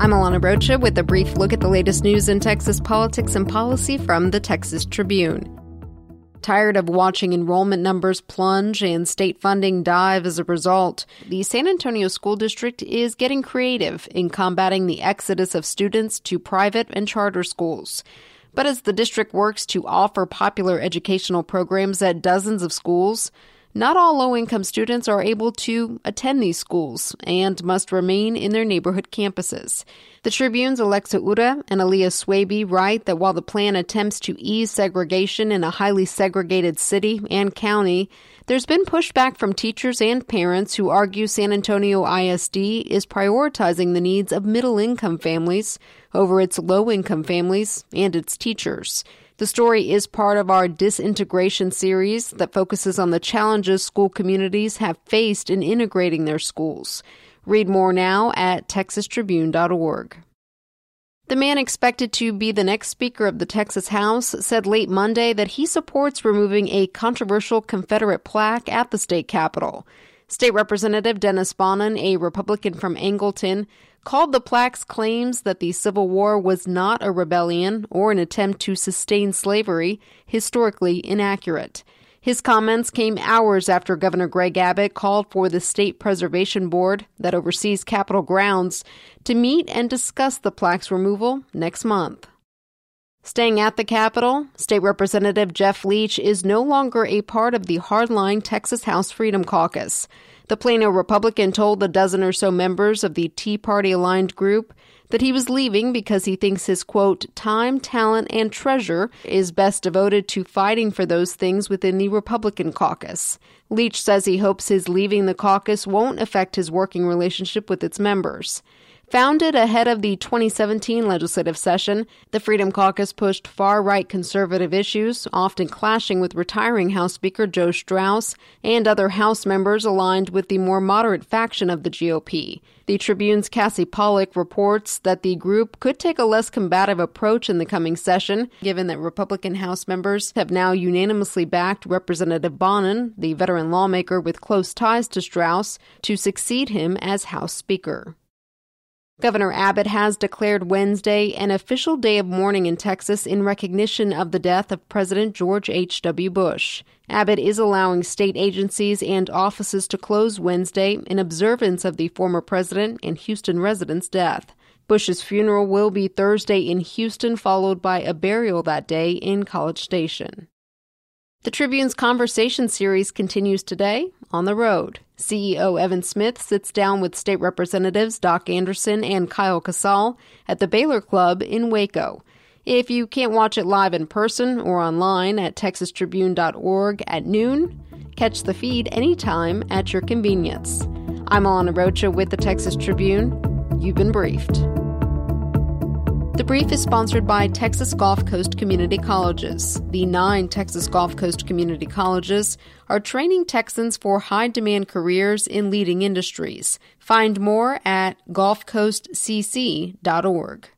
I'm Alana Rocha with a brief look at the latest news in Texas politics and policy from the Texas Tribune. Tired of watching enrollment numbers plunge and state funding dive as a result, the San Antonio School District is getting creative in combating the exodus of students to private and charter schools. But as the district works to offer popular educational programs at dozens of schools, not all low income students are able to attend these schools and must remain in their neighborhood campuses. The Tribune's Alexa Ura and Aliyya Swaby write that while the plan attempts to ease segregation in a highly segregated city and county, there's been pushback from teachers and parents who argue San Antonio ISD is prioritizing the needs of middle income families over its low income families and its teachers. The story is part of our disintegration series that focuses on the challenges school communities have faced in integrating their schools. Read more now at texastribune.org. The man expected to be the next Speaker of the Texas House said late Monday that he supports removing a controversial Confederate plaque at the state capitol. State Representative Dennis Bonnen, a Republican from Angleton, called the plaque's claims that the Civil War was not a rebellion or an attempt to sustain slavery historically inaccurate. His comments came hours after Governor Greg Abbott called for the State Preservation Board that oversees Capitol grounds to meet and discuss the plaque's removal next month. Staying at the Capitol, State Representative Jeff Leach is no longer a part of the hardline Texas House Freedom Caucus. The Plano Republican told the dozen or so members of the Tea Party aligned group that he was leaving because he thinks his quote, time, talent, and treasure is best devoted to fighting for those things within the Republican caucus. Leach says he hopes his leaving the caucus won't affect his working relationship with its members. Founded ahead of the 2017 legislative session, the Freedom Caucus pushed far right conservative issues, often clashing with retiring House Speaker Joe Straus and other House members aligned with the more moderate faction of the GOP. The Tribune's Cassie Pollock reports that the group could take a less combative approach in the coming session, given that Republican House members have now unanimously backed Representative Bonnen, the veteran lawmaker with close ties to Straus, to succeed him as House Speaker. Governor Abbott has declared Wednesday an official day of mourning in Texas in recognition of the death of President George H.W. Bush. Abbott is allowing state agencies and offices to close Wednesday in observance of the former president and Houston resident's death. Bush's funeral will be Thursday in Houston, followed by a burial that day in College Station. The Tribune's conversation series continues today on the road. CEO Evan Smith sits down with state representatives Doc Anderson and Kyle Kacal at the Baylor Club in Waco. If you can't watch it live in person or online at texastribune.org at noon, catch the feed anytime at your convenience. I'm Alana Rocha with the Texas Tribune. You've been briefed. The brief is sponsored by Texas Gulf Coast Community Colleges. The nine Texas Gulf Coast Community Colleges are training Texans for high demand careers in leading industries. Find more at gulfcoastcc.org.